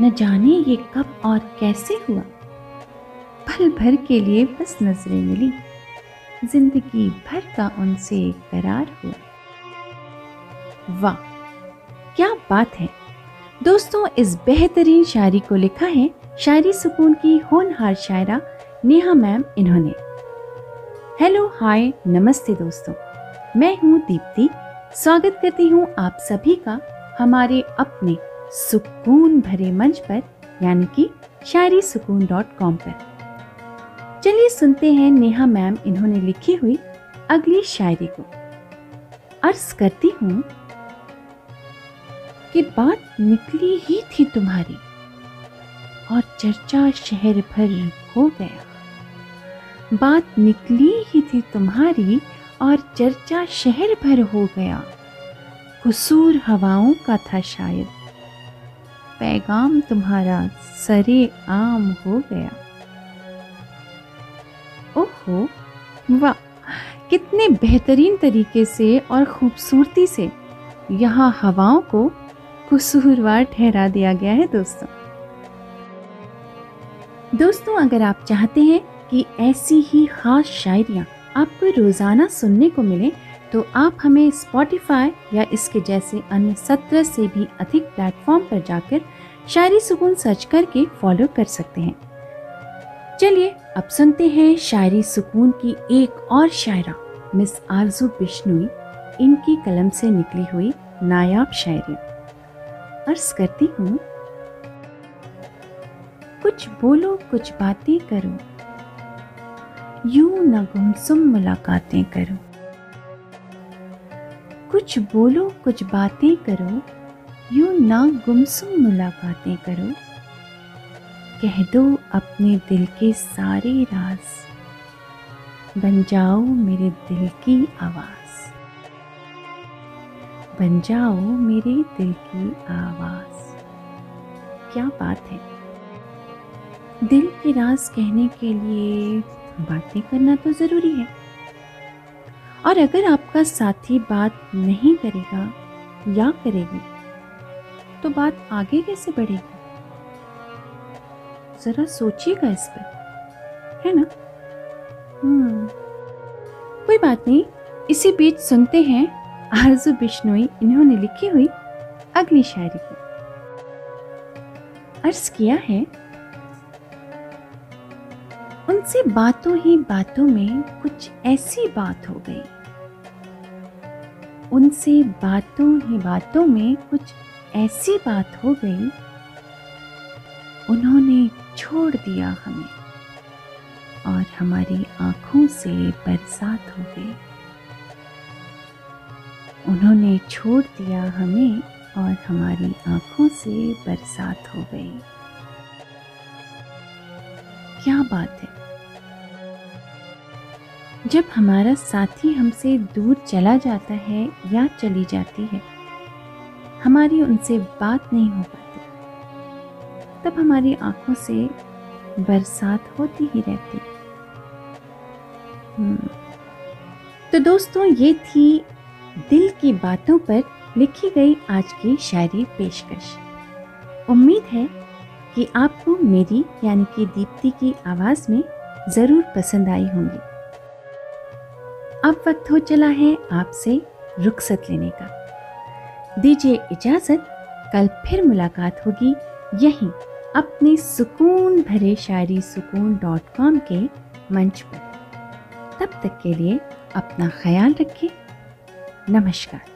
न जाने ये कब और कैसे हुआ। पल भर के लिए बस नज़रें मिली। ज़िंदगी भर का उनसे करार हुआ। वाह, क्या बात है। दोस्तों, इस बेहतरीन शायरी को लिखा है शायरी सुकून की होनहार शायरा नेहा मैम इन्होंने। हेलो, हाय, नमस्ते दोस्तों। मैं हूँ दीप्ति। स्वागत करती हूँ आप सभी का हमारे अपने सुकून भरे मंच पर, यानी कि शायरी सुकून डॉट कॉम पर। चलिए सुनते हैं नेहा मैम इन्होंने लिखी हुई अगली शायरी को। अर्ज़ करती हूँ कि बात निकली ही थी तुम्हारी और चर्चा शहर भर हो गया। बात निकली ही थी तुम्हारी और चर्चा शहर भर हो गया। कसूर हवाओं का था शायद। पैगाम तुम्हारा सरे आम हो गया। ओहो, वाह, कितने बेहतरीन तरीके से और खूबसूरती से यहाँ हवाओं को कसूरवार ठहरा दिया गया है दोस्तों। दोस्तों, अगर आप चाहते हैं कि ऐसी ही खास शायरियाँ आपको रोज़ाना सुनने को मिले तो आप हमें स्पॉटिफाई या इसके जैसे अन्य सत्रह से भी अधिक प्लेटफॉर्म पर जाकर शायरी सुकून सर्च करके फॉलो कर सकते हैं। चलिए, अब सुनते हैं शायरी सुकून की एक और शायरा, मिस आरज़ू बिश्नोई। इनकी कलम से निकली हुई नायाब शायरी। अर्ज़ करती हूँ, कुछ बोलो, कुछ बातें करो। यूँ न गुमसुम मुलाकातें करो। कुछ बोलो, कुछ बातें करो, यूँ ना गुमसुम मुलाकातें करो। कह दो अपने दिल के सारे राज। बन जाओ मेरे दिल की आवाज़। बन जाओ मेरे दिल की आवाज़। क्या बात है। दिल के राज कहने के लिए बातें करना तो ज़रूरी है। और अगर आपका साथी बात नहीं करेगा या करेगी तो बात आगे कैसे बढ़ेगी? ज़रा सोचिएगा इस पर, है ना? हम्म। कोई बात नहीं, इसी बीच सुनते हैं आरज़ू बिश्नोई, इन्होंने लिखी हुई अगली शायरी को। अर्ज़ किया है, उनसे बातों ही बातों में कुछ ऐसी बात हो गई। उनसे बातों ही बातों में कुछ ऐसी बात हो गई, उन्होंने छोड़ दिया हमें और हमारी आँखों से बरसात हो गई। उन्होंने छोड़ दिया हमें और हमारी आँखों से बरसात हो गई। क्या बात है? जब हमारा साथी हमसे दूर चला जाता है या चली जाती है, हमारी उनसे बात नहीं हो पाती। तब हमारी आँखों से बरसात होती ही रहती। हम्म। तो दोस्तों, ये थी दिल की बातों पर लिखी गई आज की शायरी पेशकश। उम्मीद है कि आपको मेरी, यानी कि दीप्ति की आवाज़ में ज़रूर पसंद आई होंगी। अब वक्त हो चला है आपसे रुखसत लेने का। दीजिए इजाज़त, कल फिर मुलाकात होगी यहीं अपने सुकून भरे शायरी सुकून डॉट कॉम के मंच पर। तब तक के लिए अपना ख्याल रखें। नमस्कार।